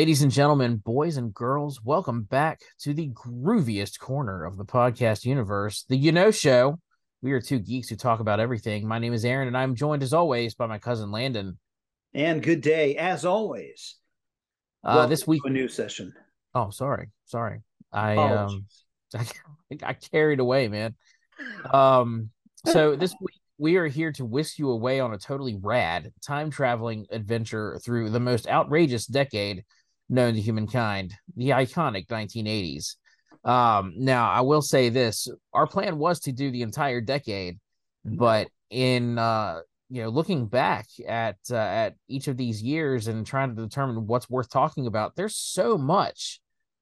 Ladies and gentlemen, boys and girls, welcome back to the grooviest corner of the podcast universe, the Y'Know Show. We are two geeks who talk about everything. My name is Aaron, and I'm joined as always by my cousin Landon. And good day, as always. Uh, this week, a new session. Oh, sorry, sorry. I um, I, I carried away, man. Um, so this week we are here to whisk you away on a totally rad time traveling adventure through the most outrageous decade known to humankind, the iconic 1980s. Um, now, I will say this: our plan was to do the entire decade, but in uh, you know, looking back at uh, at each of these years and trying to determine what's worth talking about, there's so much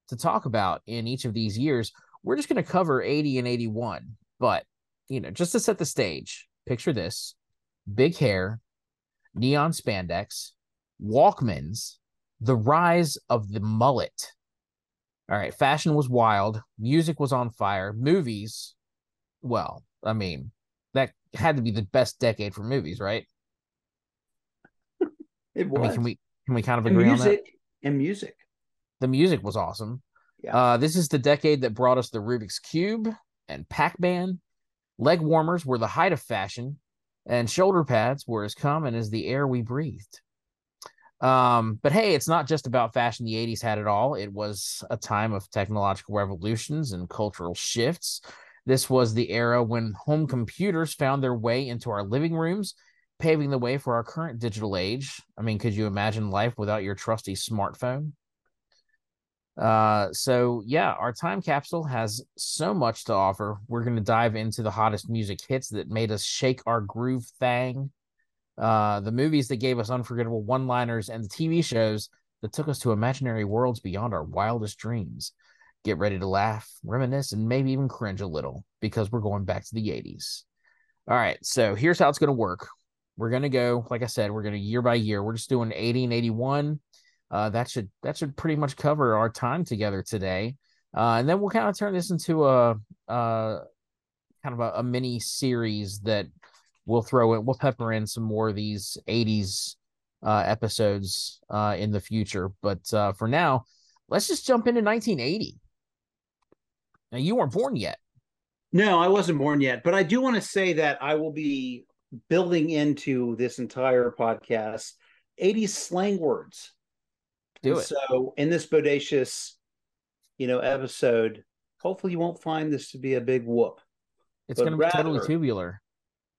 to talk about in each of these years. We're just going to cover 80 and 81, but you know, just to set the stage, picture this: big hair, neon spandex, Walkmans, the rise of the mullet. All right, fashion was wild, music was on fire, movies, well, I mean, that had to be the best decade for movies, right? It was. I mean, can we can we kind of agree music, on that? And music. The music was awesome. Yeah. Uh, this is the decade that brought us the Rubik's Cube and Pac-Man. Leg warmers were the height of fashion, and shoulder pads were as common as the air we breathed. Um, but hey, it's not just about fashion. The 80s had it all. It was a time of technological revolutions and cultural shifts. This was the era when home computers found their way into our living rooms, paving the way for our current digital age. I mean, could you imagine life without your trusty smartphone? Uh, so yeah, our time capsule has so much to offer. We're going to dive into the hottest music hits that made us shake our groove thang uh, the movies that gave us unforgettable one liners, and the TV shows that took us to imaginary worlds beyond our wildest dreams. Get ready to laugh, reminisce, and maybe even cringe a little because we're going back to the 80s. All right, so here's how it's going to work. We're going to go, like I said, we're going to year by year. We're just doing 80 and 81. Uh, that should that should pretty much cover our time together today. Uh, and then we'll kind of turn this into a, a kind of a, a mini series that we'll throw in, we'll pepper in some more of these 80s uh, episodes uh, in the future. But uh, for now, let's just jump into 1980. Now, you weren't born yet. No, I wasn't born yet, but I do want to say that I will be building into this entire podcast 80s slang words. Do And it. So, in this bodacious, you know, episode, hopefully you won't find this to be a big whoop. It's going to be totally tubular.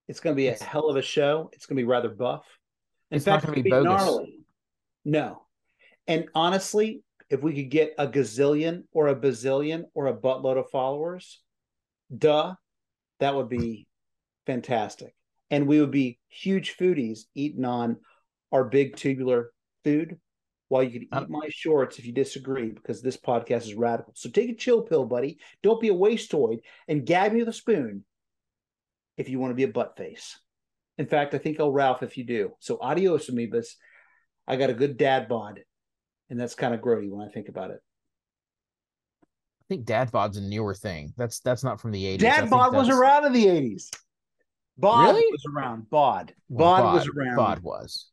It's going to be a hell of a show. It's going to be rather buff. In It's not fact, gonna it's be gonna bogus. gnarly. No. And honestly, if we could get a gazillion or a bazillion or a buttload of followers, duh, that would be fantastic. And we would be huge foodies eating on our big tubular food while you could I- eat my shorts if you disagree because this podcast is radical. So take a chill pill, buddy. Don't be a wasteoid and gab me with a spoon if you want to be a butt face. In fact, I think I'll Ralph if you do. So adios, amoebas. I got a good dad bod, and that's kind of grody when I think about it. I think dad bod's a newer thing. That's that's not from the 80s. Dad bod was around in the eighties. Bod Really? was around. Bod. well, bod, was around. Bod was.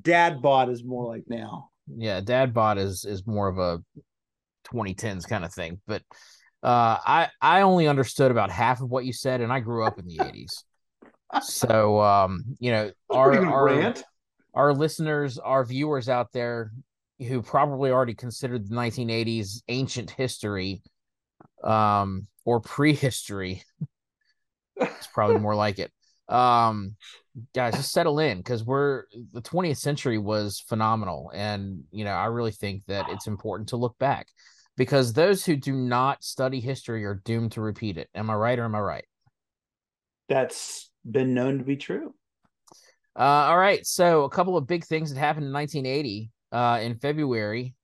Dad bod is more like now. Yeah, dad bod is is more of a 2010s kind of thing. But uh, I I only understood about half of what you said, and I grew up in the 80s. So um, you know, our our, rant. our listeners, our viewers out there who probably already considered the 1980s ancient history um or prehistory. it's probably more like it. Um guys, just settle in because we're the 20th century was phenomenal. And you know, I really think that it's important to look back because those who do not study history are doomed to repeat it. Am I right or am I right? That's been known to be true. Uh, all right. So a couple of big things that happened in 1980. Uh, in February,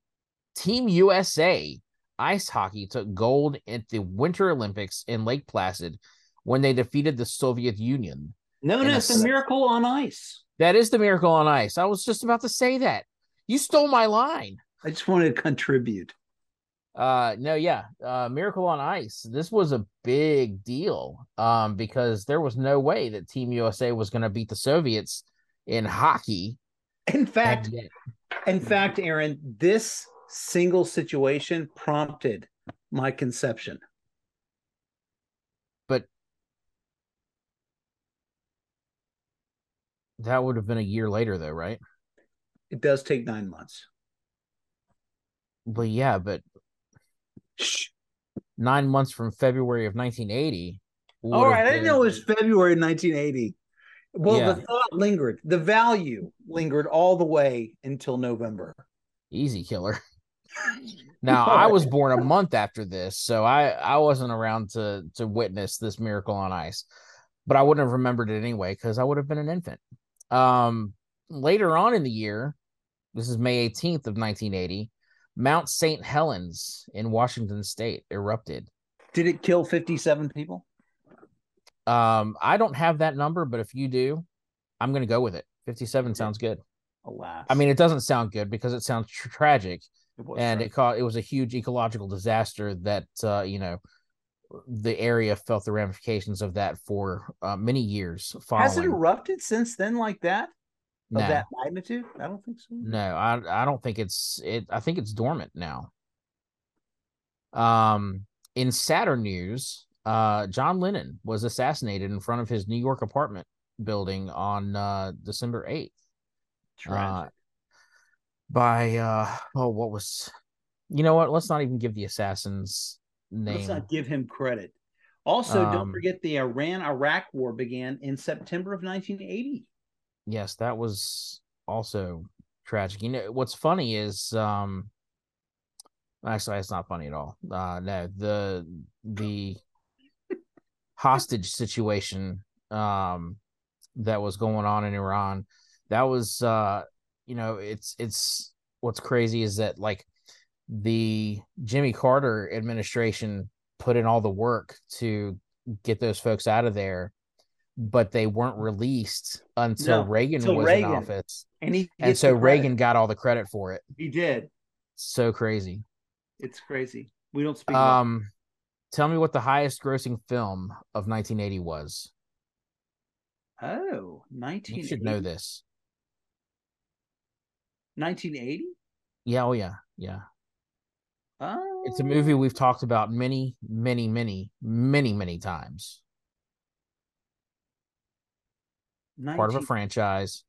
Team USA ice hockey took gold at the Winter Olympics in Lake Placid when they defeated the Soviet Union. Known as the miracle on ice. That is the miracle on ice. I was just about to say that. You stole my line. I just wanted to contribute. Uh no, yeah. Uh Miracle on Ice. This was a big deal. Um, because there was no way that Team USA was gonna beat the Soviets in hockey. In fact, in fact, Aaron, this single situation prompted my conception. But that would have been a year later, though, right? It does take nine months. But yeah, but. Nine months from February of 1980. would All right, I didn't know it was February 1980. Well, Yeah. the thought lingered. The value lingered all the way until November. easy killer. Now I was born a month after this, so I I wasn't around to to witness this miracle on ice, but I wouldn't have remembered it anyway because I would have been an infant. Um, later on in the year, this is May 18th of 1980, Mount St. Helens in Washington State erupted. Did it kill 57 people? Um, I don't have that number, but if you do, I'm gonna go with it. 57 sounds good. Alas. I mean, it doesn't sound good because it sounds tr- tragic, it was and tragic. it caused it was a huge ecological disaster that uh, you know the area felt the ramifications of that for uh, many years following. has it erupted since then like that? Of that magnitude? I don't think so. no, I I don't think it's it. I think it's dormant now. Um, in Saturn news, uh, John Lennon was assassinated in front of his New York apartment building on uh, December eighth. Tragic. by uh oh what was you know what let's not even give the assassin's name. Let's not give him credit. Also, don't Um, forget the Iran Iraq war began in September of 1980. Yes that was also tragic. You know what's funny is um actually it's not funny at all. Uh no the the hostage situation um that was going on in iran that was uh you know it's it's what's crazy is that like the jimmy carter administration put in all the work to get those folks out of there but they weren't released until No, reagan until was Reagan. in office And he and so reagan got all the credit for it he did. so crazy It's crazy. We don't speak um tell me what the highest grossing film of 1980 was Oh, 1980. you should know this 1980? yeah oh yeah yeah Oh. it's a movie we've talked about many many many many many times part of a franchise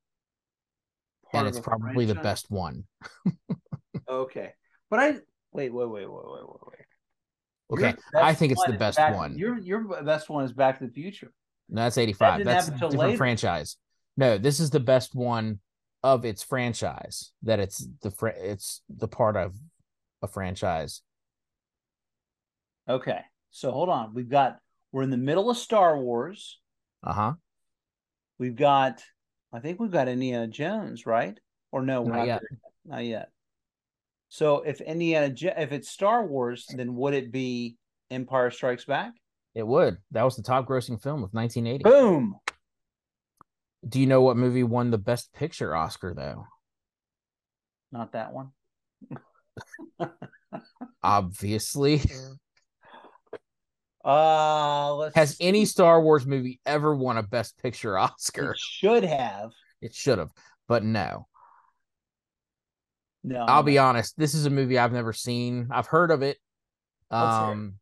part and it's probably the best one Okay. But I wait, wait, wait, wait, wait, wait, wait. okay i think it's the best Back- one Your your best one is Back to the Future. No, that's 85 didn't that's a different later. franchise no this is the best one of its franchise that it's the fr- it's the part of a franchise Okay. So hold on. We've got we're in the middle of Star Wars. uh-huh We've got I think we've got Indiana Jones, right? Or no, Not not, yet. there. Not yet. So if Indiana Jo- if it's Star Wars, then would it be Empire Strikes Back? it would that was the top grossing film of 1980 Boom. do you know what movie won the best picture oscar though Not that one. obviously Uh let's has see. any star wars movie ever won a best picture oscar It should have. it should have but no No. i'll be honest this is a movie i've never seen i've heard of it Let's it. um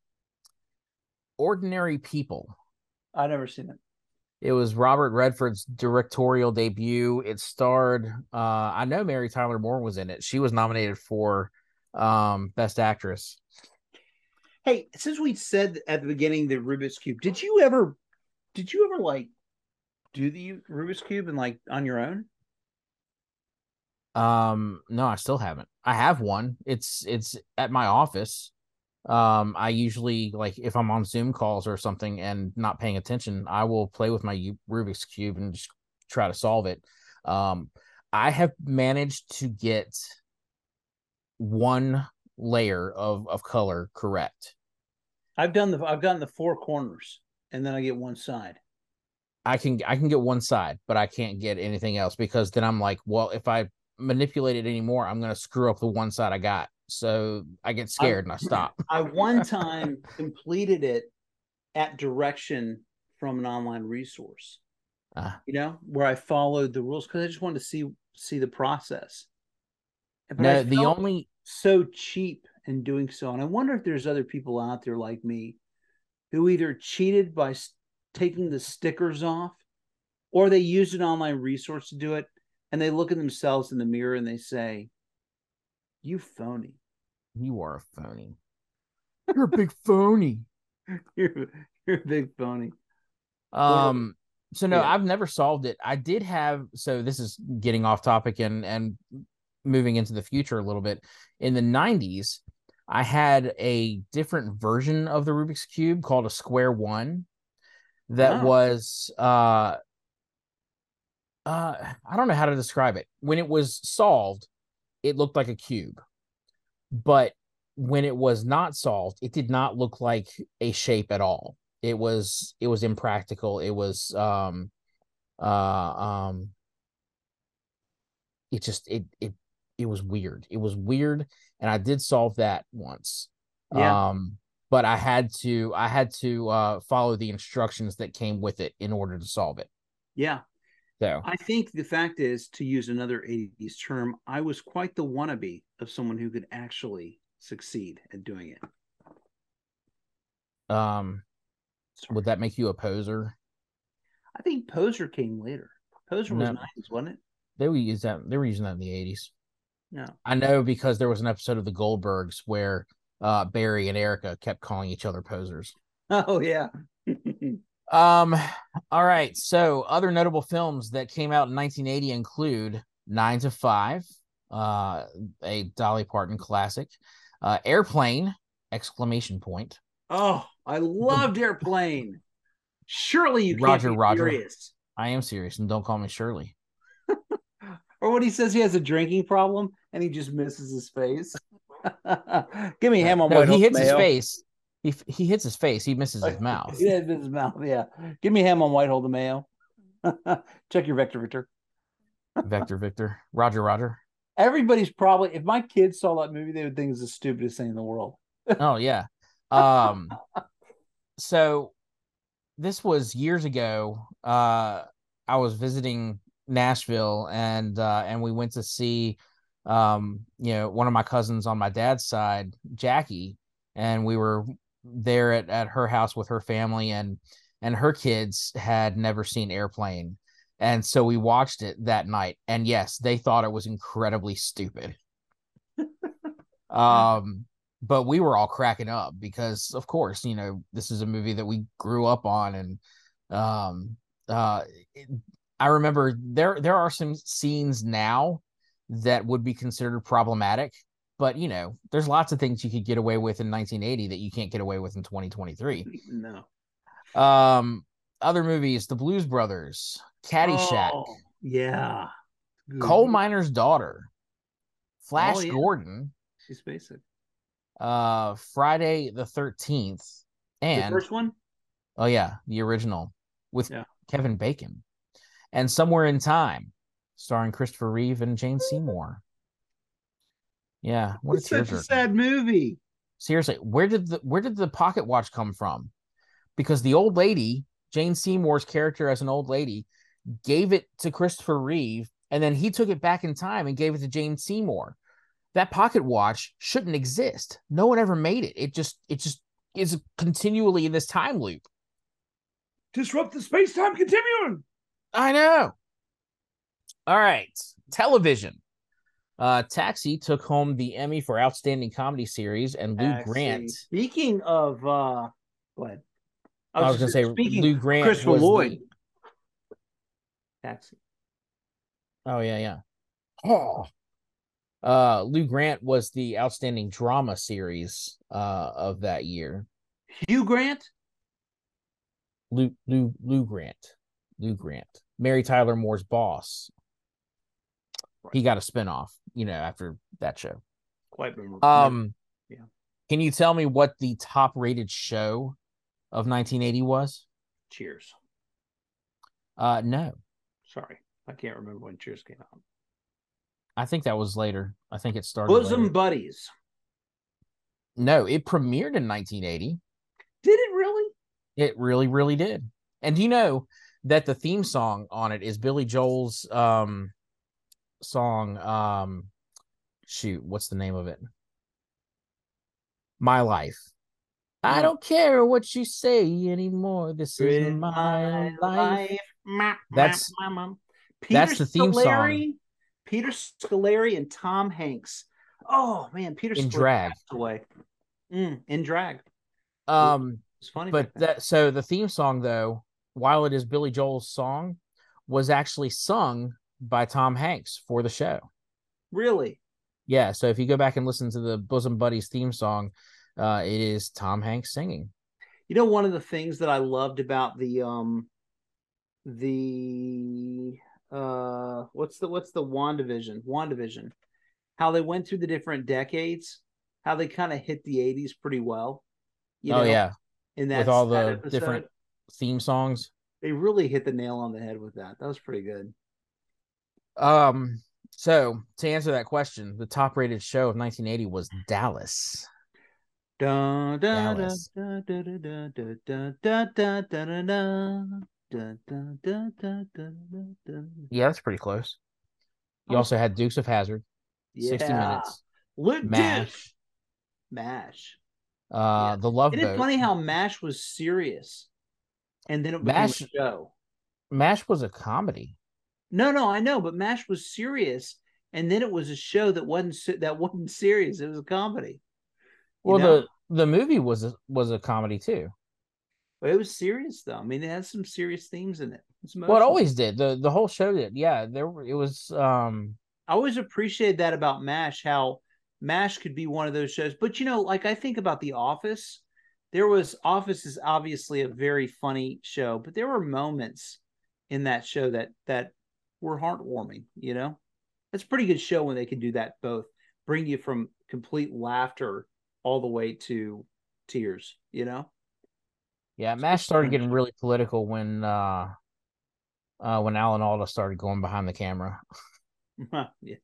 ordinary people I've never seen it. it was robert redford's directorial debut it starred uh i know mary tyler moore was in it she was nominated for um best actress Hey, since we said at the beginning the Rubik's Cube, did you ever did you ever like do the Rubik's Cube and like on your own? Um, no, I still haven't. I have one. It's it's at my office. Um, I usually like if I'm on Zoom calls or something and not paying attention, I will play with my Rubik's cube and just try to solve it. Um, I have managed to get one layer of of color correct. I've done the I've gotten the four corners and then I get one side. I can I can get one side, but I can't get anything else because then I'm like, well, if I manipulate it anymore, I'm gonna screw up the one side I got. So I get scared and I stop. I one time completed it at direction from an online resource. Ah. You know, where I followed the rules because I just wanted to see see the process. But no, I the only so cheap in doing so. And I wonder if there's other people out there like me who either cheated by taking the stickers off or they used an online resource to do it and they look at themselves in the mirror and they say, You phony. You are a phony. You're a big phony. you're, you're a big phony. Um, so no, Yeah. I've never solved it. I did have so this is getting off topic and and moving into the future a little bit. In the 90s, I had a different version of the Rubik's Cube called a square one that Wow. was uh uh I don't know how to describe it. When it was solved, it looked like a cube. But when it was not solved, it did not look like a shape at all. It was it was impractical. It was um uh um it just it it it was weird. It was weird and I did solve that once. Yeah. Um but I had to I had to uh follow the instructions that came with it in order to solve it. Yeah. So I think the fact is, to use another 80s term, I was quite the wannabe of someone who could actually succeed at doing it. um Sorry. would that make you a poser? I think Poser came later. Poser was No. 90s, wasn't it? They were use that they were using that in the 80s. No. I know because there was an episode of the Goldbergs where uh Barry and Erica kept calling each other posers. Oh, yeah. Um all right, so other notable films that came out in 1980 include 9 to 5, uh a Dolly Parton classic, uh Airplane exclamation point. oh, I loved Airplane. Surely you can't Roger, be Roger. serious. I am serious and don't call me Shirley. Or when he says he has a drinking problem and he just misses his face. Give me ham on No, white he hits his face. He he hits his face, he misses his mouth. Yeah, his mouth. Yeah. Give me ham on white hold the mayo. Check your vector, Victor. Vector Victor. Roger Roger. Everybody's probably if my kids saw that movie, they would think it's the stupidest thing in the world. oh yeah um so this was years ago uh i was visiting nashville and uh and we went to see um you know one of my cousins on my dad's side jackie and we were there at, at her house with her family and and her kids had never seen airplane. And so we watched it that night and yes they thought it was incredibly stupid. Um but we were all cracking up because of course you know this is a movie that we grew up on and um uh it- i remember there there are some scenes now that would be considered problematic but you know there's lots of things you could get away with in 1980 that you can't get away with in 2023 No. um other movies the blues brothers caddyshack Oh, yeah. Good. coal miner's daughter flash Oh, yeah. gordon She's basic. uh friday the 13th The and first one? Oh yeah, the original with Yeah. Kevin Bacon, and Somewhere in Time, starring Christopher Reeve and Jane Seymour. Yeah, what a such a sad movie. Seriously, where did the where did the pocket watch come from? Because the old lady, Jane Seymour's character as an old lady, gave it to Christopher Reeve, and then he took it back in time and gave it to Jane Seymour. That pocket watch shouldn't exist. No one ever made it. It just it just is continually in this time loop. Disrupt the space time continuum. I know. All right. Television. Uh Taxi took home the Emmy for Outstanding Comedy Series, and Lou Taxi. Grant. Speaking of, uh, go ahead. I was, gonna say speaking Lou Grant. Christopher was the- Taxi. oh yeah, yeah. Oh. Uh Lou Grant was the Outstanding Drama Series uh of that year. Hugh Grant. Lou Lou Lou Grant. Lou Grant. Mary Tyler Moore's boss. He got a spinoff, you know, after that show. Quite memorable. Um, Yeah. Can you tell me what the top rated show of 1980 was? Cheers. Uh, no, Sorry, I can't remember when Cheers came out. I think that was later. I think it started. Bosom later. Buddies. No, it premiered in 1980. Did it really? It really, really did. And do you know that the theme song on it is Billy Joel's um song? Um, shoot, what's the name of it? My life. I Mm. don't care what you say anymore. This is my, life. That's- Peter that's the theme song. Peter Scolari and Tom Hanks. Oh man, Peter In Scolari drag. passed away. Mm, in drag. Um, It's funny, but then. that so the theme song though, while it is Billy Joel's song, was actually sung by Tom Hanks for the show. really, Yeah, so if you go back and listen to the Bosom Buddies theme song, uh, it is Tom Hanks singing. you know, one of the things that I loved about the um, the uh, what's the what's the Wandavision? Wandavision, how they went through the different decades, how they kind of hit the '80s pretty well. You oh know, yeah, in that with all the episode. different theme songs. they really hit the nail on the head with that. That was pretty good. Um, so to answer that question, the top rated show of 1980 was Dallas. Yeah, that's pretty close. You also had Dukes of Hazzard, yeah. 60 minutes. Legit. MASH. MASH. Uh yeah. the love Isn't funny how MASH was serious and then it MASH, a show. MASH was a comedy. No, no, I know, but Mash was serious, and then it was a show that wasn't that wasn't serious. It was a comedy. Well, know? the the movie was a, was a comedy too. but it was serious though. I mean, it had some serious themes in it. Well, it always did. the The whole show did. Yeah, there it was. Um, I always appreciated that about MASH, how MASH could be one of those shows. But you know, like I think about The Office, there was Office is obviously a very funny show, but there were moments in that show that that were heartwarming, you know? It's a pretty good show when they can do that both. Bring you from complete laughter all the way to tears, you know? yeah, Mash started getting really political when uh, uh, when Alan Alda started going behind the camera. yeah.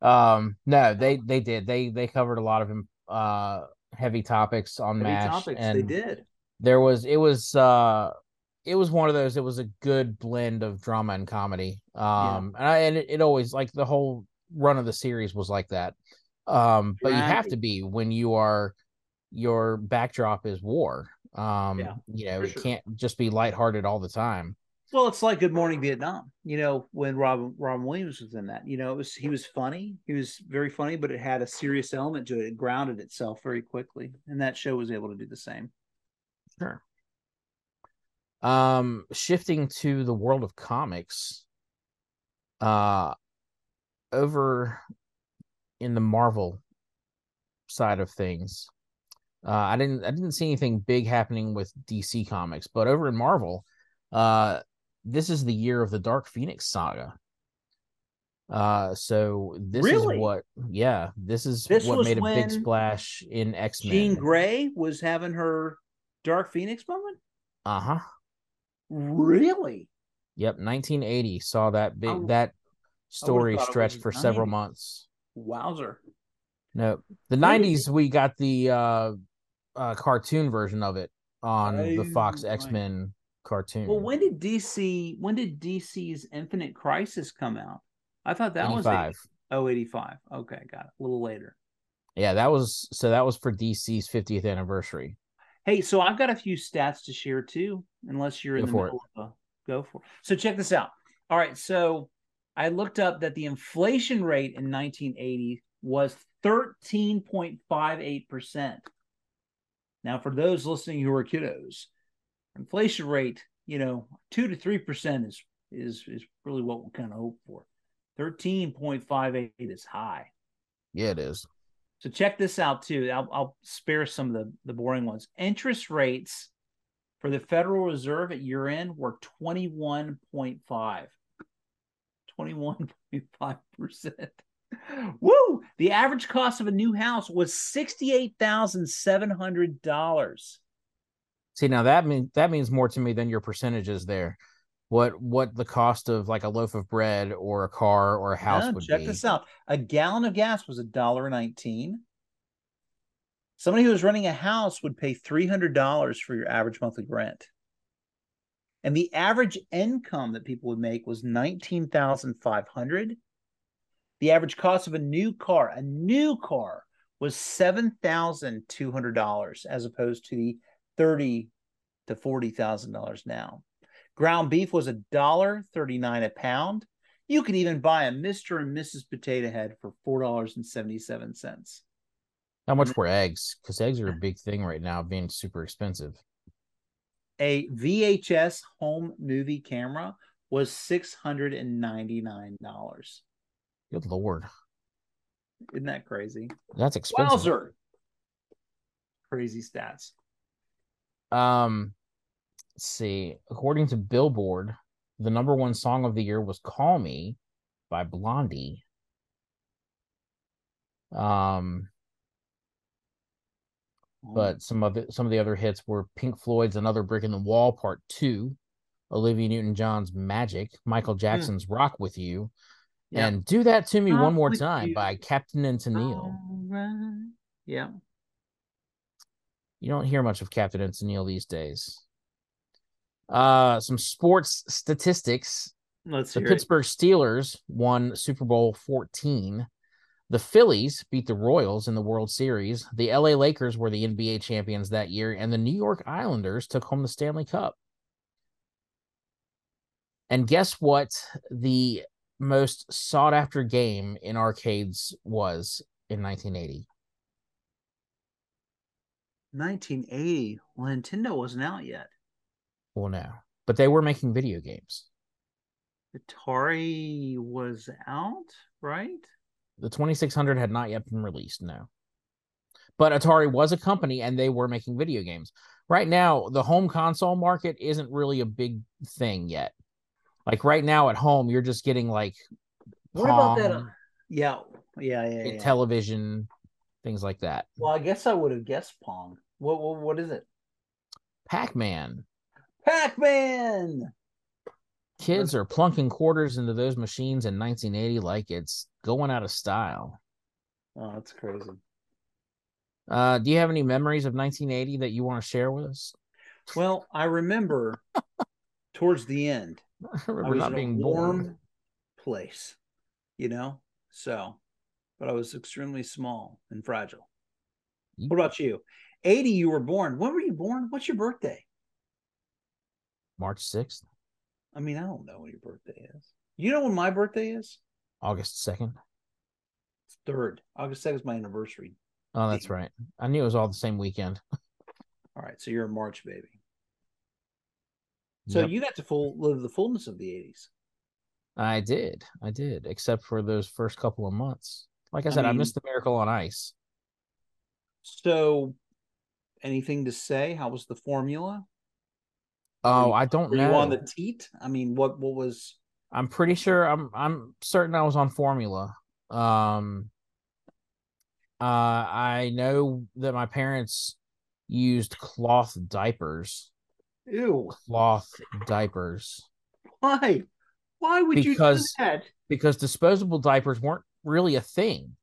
Um, no, they they did. They they covered a lot of uh heavy topics on Heavy Mash, topics, and they did. there was it was uh it was one of those. It was a good blend of drama and comedy. Um, and I, and it, it always like the whole run of the series was like that. Um, but you have to be when you are your backdrop is war. Um, Yeah, you know, it sure. can't just be lighthearted all the time. Well, it's like Good Morning Vietnam. You know, when Robin Robin Williams was in that, you know, it was he was funny. He was very funny, but it had a serious element to it. It grounded itself very quickly, and that show was able to do the same. Sure. Um, shifting to the world of comics, uh, over in the Marvel side of things, uh, I didn't I didn't see anything big happening with DC Comics, but over in Marvel, uh, this is the year of the Dark Phoenix saga. Uh, so this Really? is what, yeah, this is This what made a big splash in X Men. Jean Grey was having her Dark Phoenix moment. Uh huh. Really? Yep, 1980 saw that big I- that story stretched was for several months. Wowzer! No, the Really? 90s we got the uh, uh cartoon version of it on the Fox. X Men cartoon. Well, when did DC? When did DC's Infinite Crisis come out? I thought that was 85. 80, oh 85. Okay, got it. A little later. Yeah, that was so that was for DC's 50th anniversary. Hey, so I've got a few stats to share too, unless you're in the middle of a go for it. So check this out. All right, so I looked up that the inflation rate in 1980 was 13.58%. Now, for those listening who are kiddos, inflation rate, you know, two to three percent is is is really what we kind of hope for. 13.58 is high. Yeah, it is. So check this out too. I'll, I'll spare some of the, the boring ones. Interest rates for the Federal Reserve at year end were 21.5. 21.5%. Woo! The average cost of a new house was $68,700. See, now that means that means more to me than your percentages there. What what the cost of like a loaf of bread or a car or a house Now, would check be. this out. A gallon of gas was a dollar nineteen. Somebody who was renting a house would pay three hundred dollars for your average monthly rent. And the average income that people would make was nineteen thousand five hundred. The average cost of a new car, a new car, was seven thousand two hundred dollars as opposed to the thirty to forty thousand dollars now. Ground beef was a dollar thirty nine a pound. You could even buy a Mr. and Mrs. Potato Head for four dollars and seventy seven cents. How much were eggs? Because eggs are a big thing right now, being super expensive. A VHS home movie camera was six hundred and ninety nine dollars. Good lord, Isn't that crazy? that's expensive. Wowzer! Crazy stats. Um, see. According to Billboard, the number one song of the year was "Call Me" by Blondie. Um, but some of it, some of the other hits were Pink Floyd's "Another Brick in the Wall" Part Two, Olivia Newton-John's "Magic," Michael Jackson's "Rock with You," and "Do That to Me Rock One More Time" You. by Captain and Tennille. Yeah. You don't hear much of Captain and Tennille these days. Uh, some sports statistics. Let's The Pittsburgh Steelers won Super Bowl 14. The Phillies beat the Royals in the World Series. The LA Lakers were the NBA champions that year, and the New York Islanders took home the Stanley Cup. And guess what the most sought after game in arcades was in 1980? 1980. Well, Nintendo wasn't out yet. Well, no, but they were making video games. Atari was out, right? The 2600 had not yet been released, no. But Atari was a company and they were making video games. Right now, the home console market isn't really a big thing yet. Like right now at home, you're just getting like What about that? Pong, uh, Yeah. Yeah. Yeah. yeah. television, things like that. well, I guess I would have guessed Pong. What, what, what is it? Pac Man. Kids are plunking quarters into those machines in 1980 like it's going out of style. Oh, that's crazy. Uh, do you have any memories of 1980 that you want to share with us? Well, I remember towards the end, I I remember was not being warm born. place, you know. So, but I was extremely small and fragile. You- What about you? Eighty, you were born. When were you born? What's your birthday? March 6th, I mean, I don't know when your birthday is. You know when my birthday is? August 2nd. Third. August second is my anniversary. Oh, that's right. I knew it was all the same weekend. All right, so you're a March baby. So Yep. you got to full live the fullness of the eighties. I did. I did, except for those first couple of months. Like I I said, I, mean- missed the Miracle on Ice. So, anything to say? How was the formula? Oh, I don't Were know. you on the teat? I mean, what what was? I'm pretty sure. I'm. I'm certain I was on Formula. Um. Uh, I know that my parents used cloth diapers. Ew! Cloth diapers Why? Why would Because- you do that? because disposable diapers weren't really a thing.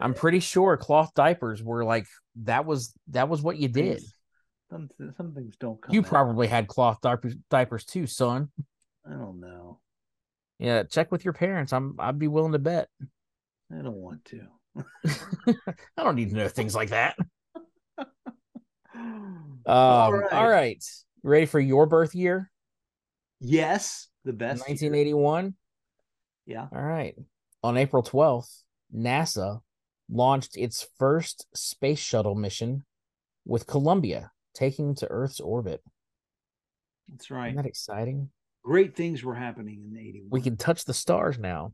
I'm pretty sure cloth diapers were like that was that was what you did. Some some things don't come. You out. probably had cloth diapers diapers too, son. I don't know. Yeah, check with your parents. I'm I'd be willing to bet. I don't want to. I don't need to know things like that. Um, All all right. right. Ready for your birth year? Yes, the best. year. 1981. Yeah. All right. On April 12th, NASA launched its first space shuttle mission with Columbia taking to Earth's orbit. That's right. Isn't that exciting? Great things were happening in the '81. We can touch the stars now.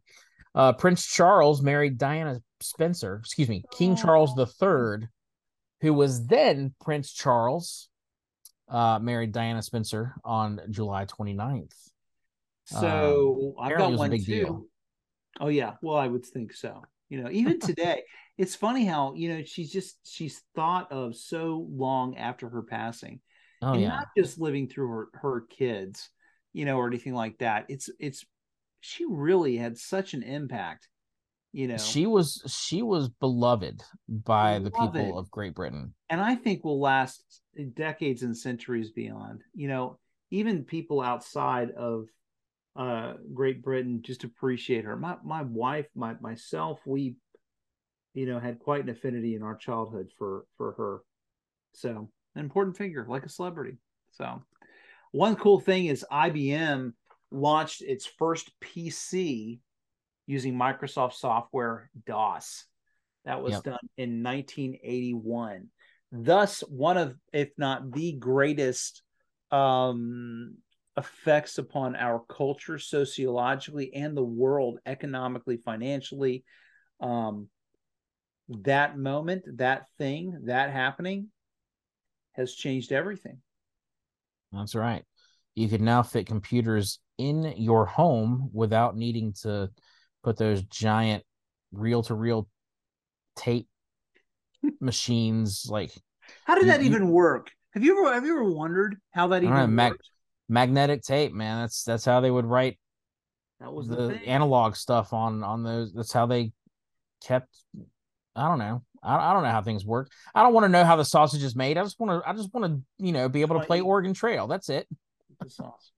Uh, Prince Charles married Diana Spencer, excuse me, King Charles III, who was then Prince Charles, uh, married Diana Spencer on July 29th. So I've got one too. deal. Oh yeah, well I would think so. You know, even today, it's funny how you know she's just she's thought of so long after her passing, Oh, and yeah. not just living through her her kids, you know, or anything like that. It's it's she really had such an impact. You know, She was she was beloved by the people of Great Britain. and I think will last decades and centuries beyond. You know, even people outside of uh, Great Britain just appreciate her. My my wife, my myself, we you know, had quite an affinity in our childhood for for her. So an important figure, like a celebrity. So one cool thing is IBM launched its first PC using Microsoft software DOS. That was yep. done in 1981. Thus, one of, if not the greatest um, effects upon our culture sociologically and the world economically, financially. Um, that moment, that thing, that happening has changed everything. That's right. You can now fit computers in your home without needing to put those giant reel to reel tape machines like how did you, that even work? Have you ever have you ever wondered how that even know, mag- magnetic tape man. That's that's how they would write that was the, the analog stuff on on those. That's how they kept i don't know I, I don't know how things work i don't want to know how the sausage is made i just want to i just want to you know be able to play oregon trail that's it the sausage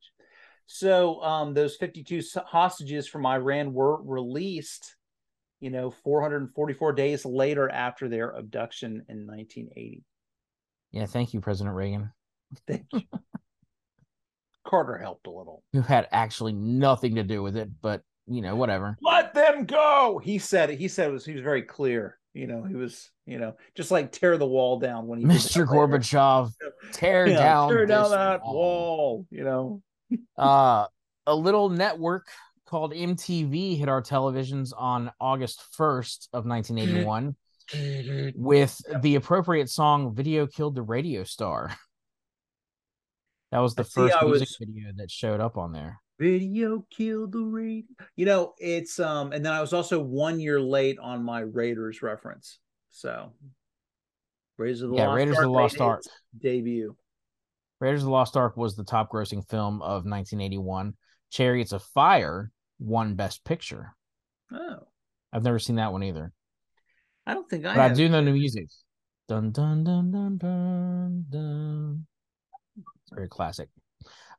so um, those 52 hostages from Iran were released, you know, 444 days later after their abduction in 1980. Yeah, thank you, President Reagan. Thank you. Carter helped a little. Who had actually nothing to do with it, but you know, whatever. Let them go. He said it. He said it was he was very clear. You know, he was, you know, just like tear the wall down when he Mr. Gorbachev, tear yeah, down tear down that wall. wall, you know uh, a little network called MTV hit our televisions on August 1st of 1981 with the appropriate song Video Killed the Radio Star. That was the I first music was... video that showed up on there. Video killed the radio. You know, it's um and then I was also 1 year late on my Raiders reference. So Raiders of the yeah, Lost Raiders Ark of the Lost Ark debut. Raiders of the Lost Ark was the top grossing film of 1981. Chariots of Fire won Best Picture. Oh. I've never seen that one either. I don't think I But I do know the music. Dun dun dun dun dun dun. It's very classic.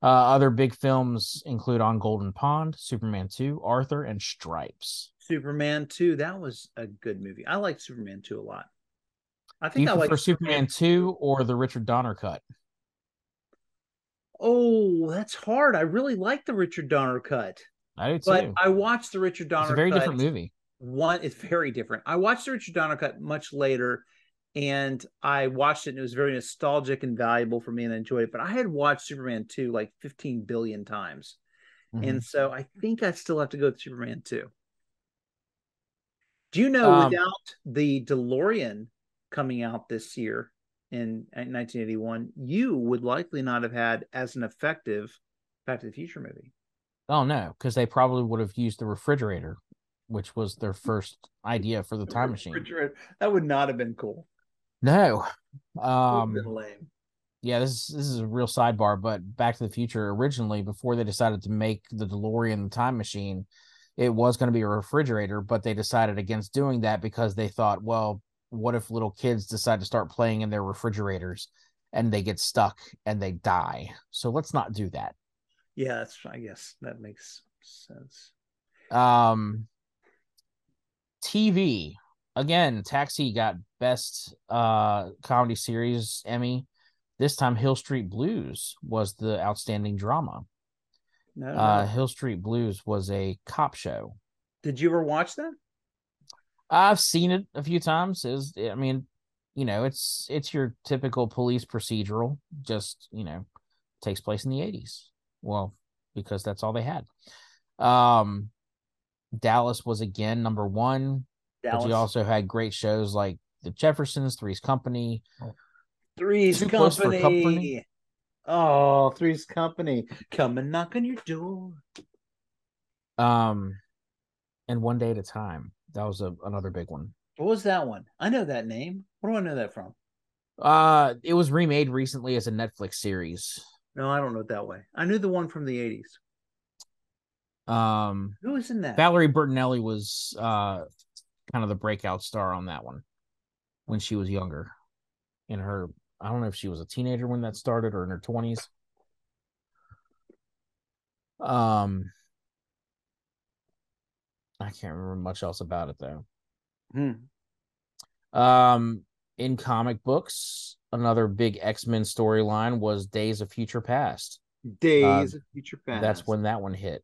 Uh, other big films include On Golden Pond, Superman 2, Arthur, and Stripes. Superman 2, that was a good movie. I like Superman 2 a lot. I think I like Superman 2 or the Richard Donner cut? Oh, that's hard. I really like the Richard Donner cut. I do too. But I watched the Richard Donner. It's a very cut. different movie. One, it's very different. I watched the Richard Donner cut much later, and I watched it, and it was very nostalgic and valuable for me, and I enjoyed it. But I had watched Superman two like fifteen billion times, mm-hmm. and so I think I still have to go with Superman two. Do you know um, without the DeLorean coming out this year, in 1981, you would likely not have had as an effective Back to the Future movie. Oh no, because they probably would have used the refrigerator, which was their first idea for the time machine. That would not have been cool. No, um, lame. Yeah, this this is a real sidebar, but Back to the Future originally, before they decided to make the DeLorean the time machine, it was going to be a refrigerator, but they decided against doing that because they thought, well, what if little kids decide to start playing in their refrigerators and they get stuck and they die? So let's not do that. Yeah, that's I guess that makes sense. Um TV. Again, Taxi got best uh comedy series Emmy. This time Hill Street Blues was the outstanding drama. No, no. Uh Hill Street Blues was a cop show. Did you ever watch that? I've seen it a few times. Is I mean, you know, it's it's your typical police procedural. Just you know, takes place in the eighties. Well, because that's all they had. Um, Dallas was again number one. Dallas. But you also had great shows like The Jeffersons, Three's Company. Three's Company. company. Oh, Three's Company. Come and knock on your door. Um, and one day at a time. That was a, another big one. What was that one? I know that name. Where do I know that from? Uh, it was remade recently as a Netflix series. No, I don't know it that way. I knew the one from the eighties. Um, who was in that? Valerie Bertinelli was uh kind of the breakout star on that one when she was younger. In her, I don't know if she was a teenager when that started or in her twenties. Um, I can't remember much else about it though. Hmm. Um, in comic books, another big X Men storyline was Days of Future Past. Days uh, of Future Past. That's when that one hit.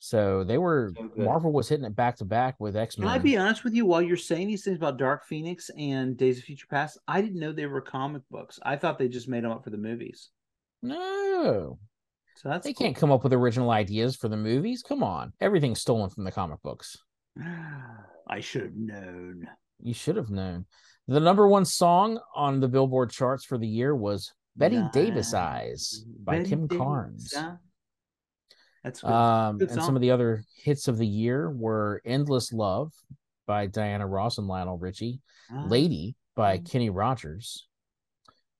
So they were so Marvel was hitting it back to back with X Men. Can I be honest with you? While you're saying these things about Dark Phoenix and Days of Future Past, I didn't know they were comic books. I thought they just made them up for the movies. No, so that's they cool. can't come up with original ideas for the movies. Come on, everything's stolen from the comic books. I should have known. You should have known. The number one song on the Billboard charts for the year was Bette nice. Davis Eyes by Bette Kim Davis, Carnes. That's good. Um, good and some of the other hits of the year were Endless Love by Diana Ross and Lionel Richie, ah. Lady by mm. Kenny Rogers,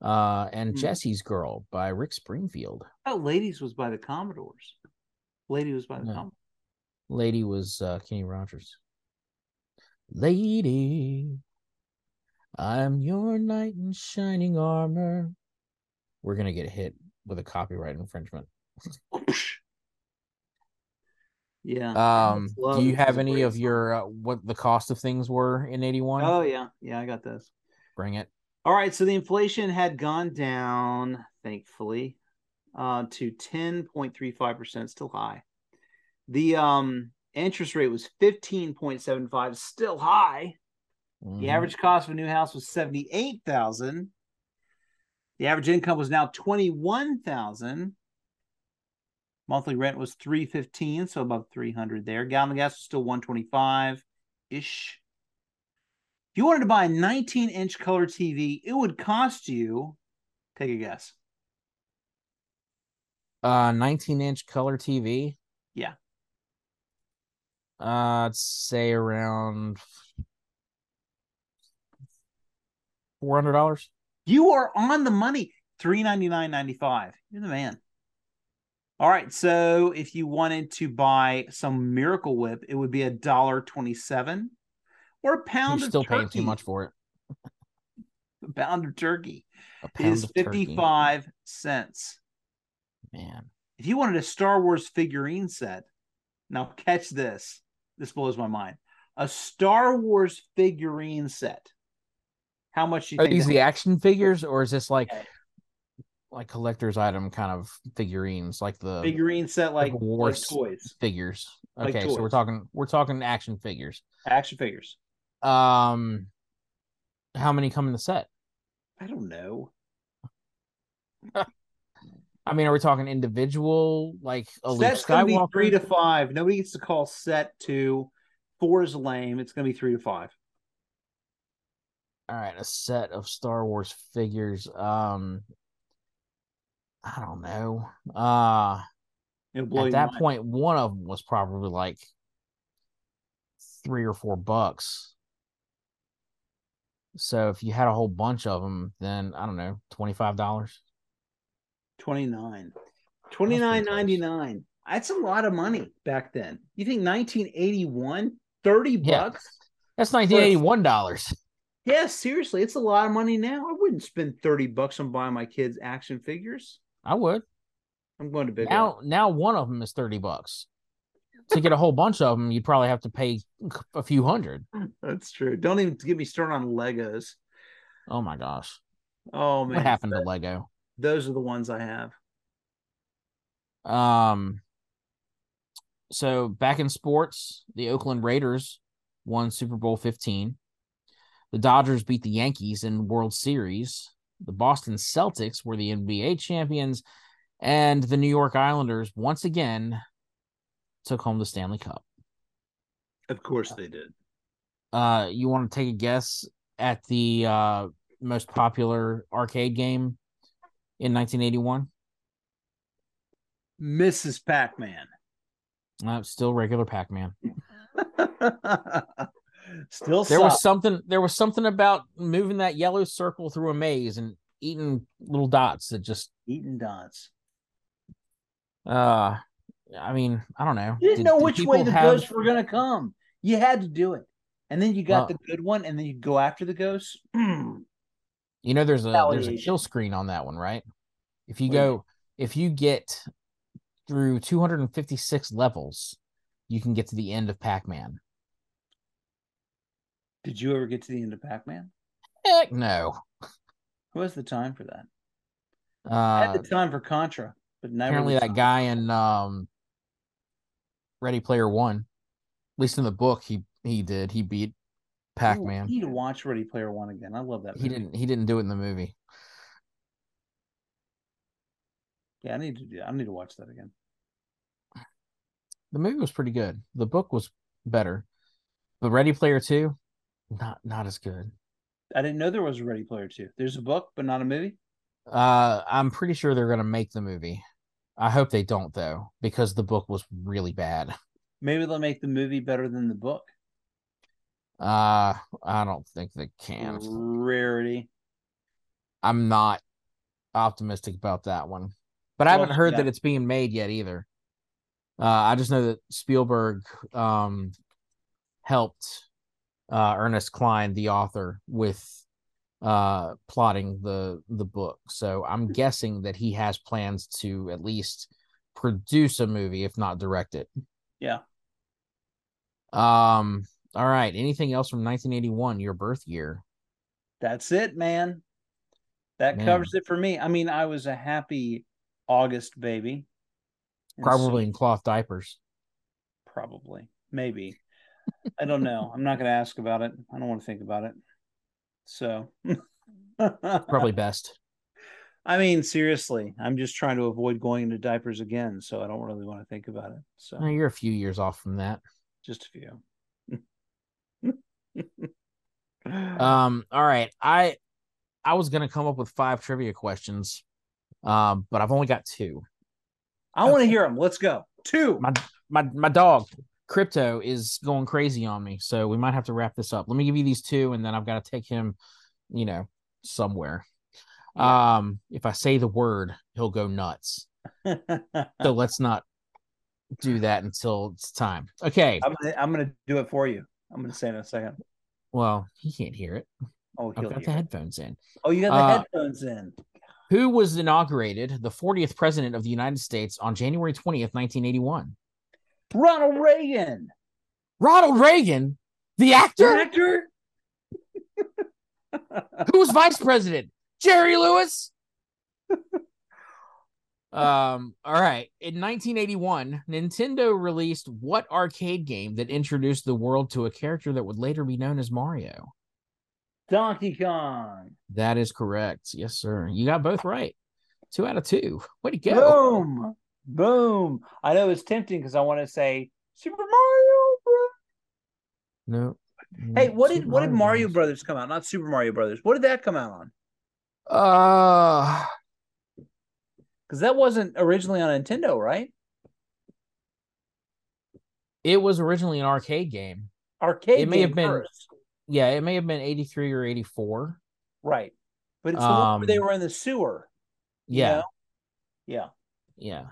uh, and hmm. Jesse's Girl by Rick Springfield. Oh, Ladies was by the Commodores. Lady was by the no. Commodores. Lady was uh, Kenny Rogers. Lady, I'm your knight in shining armor. We're gonna get hit with a copyright infringement. yeah. Um. Do you have any of your uh, what the cost of things were in eighty one? Oh yeah, yeah, I got this. Bring it. All right, so the inflation had gone down, thankfully, uh, to ten point three five percent, still high. The um interest rate was fifteen point seven five, still high. Mm-hmm. The average cost of a new house was seventy eight thousand. The average income was now 21,000. Monthly rent was 315, so above 300 there. Gallon of gas was still 125 ish. If you wanted to buy a 19 inch color TV, it would cost you, take a guess. Uh, 19 inch color TV. Yeah. Uh, I'd say around four hundred dollars. You are on the money. Three ninety nine ninety five. You're the man. All right. So if you wanted to buy some Miracle Whip, it would be a dollar twenty seven, or a pound. You're still turkey. paying too much for it. a pound of turkey pound is fifty five cents. Man, if you wanted a Star Wars figurine set, now catch this. This blows my mind. A Star Wars figurine set how much you are these the action figures, or is this like okay. Like collector's item kind of figurines, like the figurine set, like, like war like toys figures? Okay, like toys. so we're talking we're talking action figures. Action figures. Um, how many come in the set? I don't know. I mean, are we talking individual like a Set's gonna be three to five. Nobody gets to call set two. Four is lame. It's gonna be three to five all right, a set of Star Wars figures. Um, I don't know. Uh at that point, one of them was probably like three or four bucks. So if you had a whole bunch of them, then I don't know, twenty five dollars. Twenty nine. Twenty nine ninety nine. That's a lot of money back then. You think 1981, 30 bucks? Yeah. That's 1981 dollars. Yeah, seriously, it's a lot of money now. I wouldn't spend 30 bucks on buying my kids action figures. I would. I'm going to big now. One. Now one of them is 30 bucks. to get a whole bunch of them, you'd probably have to pay a few hundred. That's true. Don't even get me started on Legos. Oh my gosh. Oh man. What happened that, to Lego? Those are the ones I have. Um so back in sports, the Oakland Raiders won Super Bowl 15. The Dodgers beat the Yankees in World Series. The Boston Celtics were the NBA champions, and the New York Islanders once again took home the Stanley Cup. Of course they did. Uh, you want to take a guess at the uh, most popular arcade game in 1981? Mrs. Pac-Man. Uh, still regular Pac-Man. Still, there was something. There was something about moving that yellow circle through a maze and eating little dots that just eating dots. Uh, I mean, I don't know. You didn't did, know which way the have... ghosts were gonna come. You had to do it, and then you got the good one, and then you go after the ghosts. you know, there's a there's a kill screen on that one, right? If you go, if you get through 256 levels, you can get to the end of Pac-Man. Did you ever get to the end of Pac Man? Heck no. Who has the time for that? I Uh, had the time for Contra, but never apparently that guy in um Ready Player One, at least in the book, he he did. He beat Pac Man. need to watch Ready Player One again. I love that. He didn't. He didn't do it in the movie. Yeah, I need to do. I need to watch that again. The movie was pretty good. The book was better, but Ready Player Two, not not as good. I didn't know there was a Ready Player Two. There's a book, but not a movie. Uh, I'm pretty sure they're gonna make the movie. I hope they don't though, because the book was really bad. Maybe they'll make the movie better than the book. Uh, I don't think they can. Rarity. I'm not optimistic about that one, but I haven't heard yeah. that it's being made yet either. Uh, I just know that Spielberg um helped uh Ernest Cline, the author, with uh plotting the the book. So I'm guessing that he has plans to at least produce a movie, if not direct it. Yeah. Um. All right. Anything else from 1981, your birth year? That's it, man. That Man. covers it for me. I mean, I was a happy August baby. And so- Probably in cloth diapers. probably. Maybe. I don't know. I'm not going to ask about it. I don't want to think about it. So, Probably best. I mean, seriously, I'm just trying to avoid going into diapers again. So, I don't really want to think about it. So, you're a few years off from that. just a few. Um, all right. I I was gonna come up with five trivia questions, um, but I've only got two. I want to hear them. Let's go. Two. My my my dog crypto is going crazy on me, so we might have to wrap this up. Let me give you these two, and then I've got to take him, you know, somewhere. Um, if I say the word, he'll go nuts. So let's not do that until it's time. Okay. I'm gonna, I'm gonna do it for you. I'm gonna say in a second. Well, he can't hear it. Oh, I've got the it. headphones in. oh, you got the Uh, headphones in. Who was inaugurated the 40th president of the United States on January 20th, 1981? Ronald Reagan, Ronald Reagan, the actor actor. who was vice president? Jerry Lewis. um, all right. In 1981, Nintendo released what arcade game that introduced the world to a character that would later be known as Mario? Donkey Kong. That is correct. Yes, sir. You got both right. Two out of two. Way to go. Boom. Boom. I know it's tempting because I want to say Super Mario Bros. No. Hey, what did Super what did Mario Bros. Brothers come out? Not Super Mario Brothers. What did that come out on? Uh Because that wasn't originally on Nintendo, right? it was originally an arcade game. Arcade. It may have been- first. Yeah, it may have been 83 or 84. right, but it's the one where they Um, were in the sewer. you Yeah. know? Yeah. Yeah.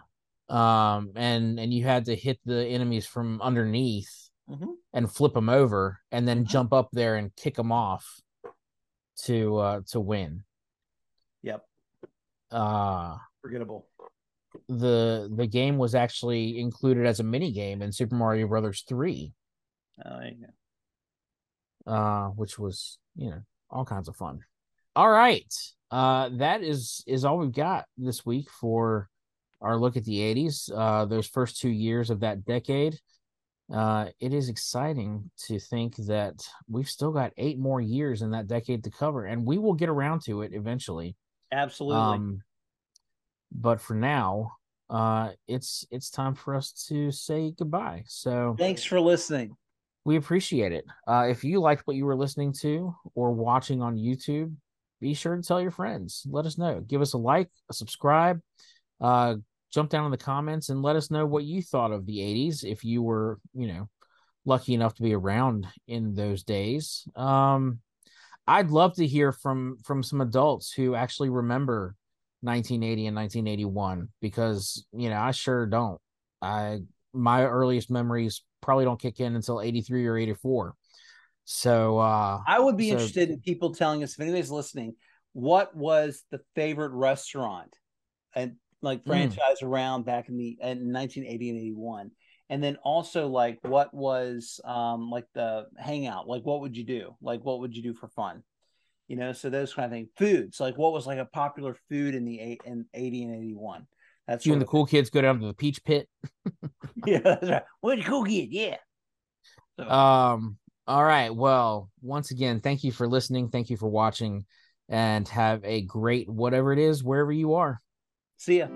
Um and and you had to hit the enemies from underneath Mhm. and flip them over and then Mhm. jump up there and kick them off to uh to win. Yep. Uh Forgettable. the the game was actually included as a mini game in Super Mario Brothers 3, Oh, there you go. uh which was, you know, all kinds of fun. All right. Uh that is is all we've got this week for our look at the 80s. Uh those first 2 years of that decade. Uh it is exciting to think that we've still got 8 more years in that decade to cover and we will get around to it eventually. Absolutely. Um, but for now, uh, it's it's time for us to say goodbye. So Thanks for listening. we appreciate it. Uh, if you liked what you were listening to or watching on YouTube, be sure to tell your friends. Let us know. Give us a like, a subscribe. Uh, jump down in the comments and let us know what you thought of the '80s. If you were, you know, lucky enough to be around in those days. Um, I'd love to hear from from some adults who actually remember 1980 and 1981 because you know I sure don't. I my earliest memories probably don't kick in until 83 or 84. So uh I would be So- interested in people telling us if anybody's listening, what was the favorite restaurant and like Mm. franchise around back in the in 1980 and 81. and then also like what was um like the hangout like what would you do like what would you do for fun you know so those kind of things foods like what was like a popular food in the eight in 80 and 81 that's You and the cool kids go down to the peach pit. yeah that's right what cool kid yeah so, Um, all right. Well, once again, thank you for listening. Thank you for watching and have a great whatever it is, wherever you are. See ya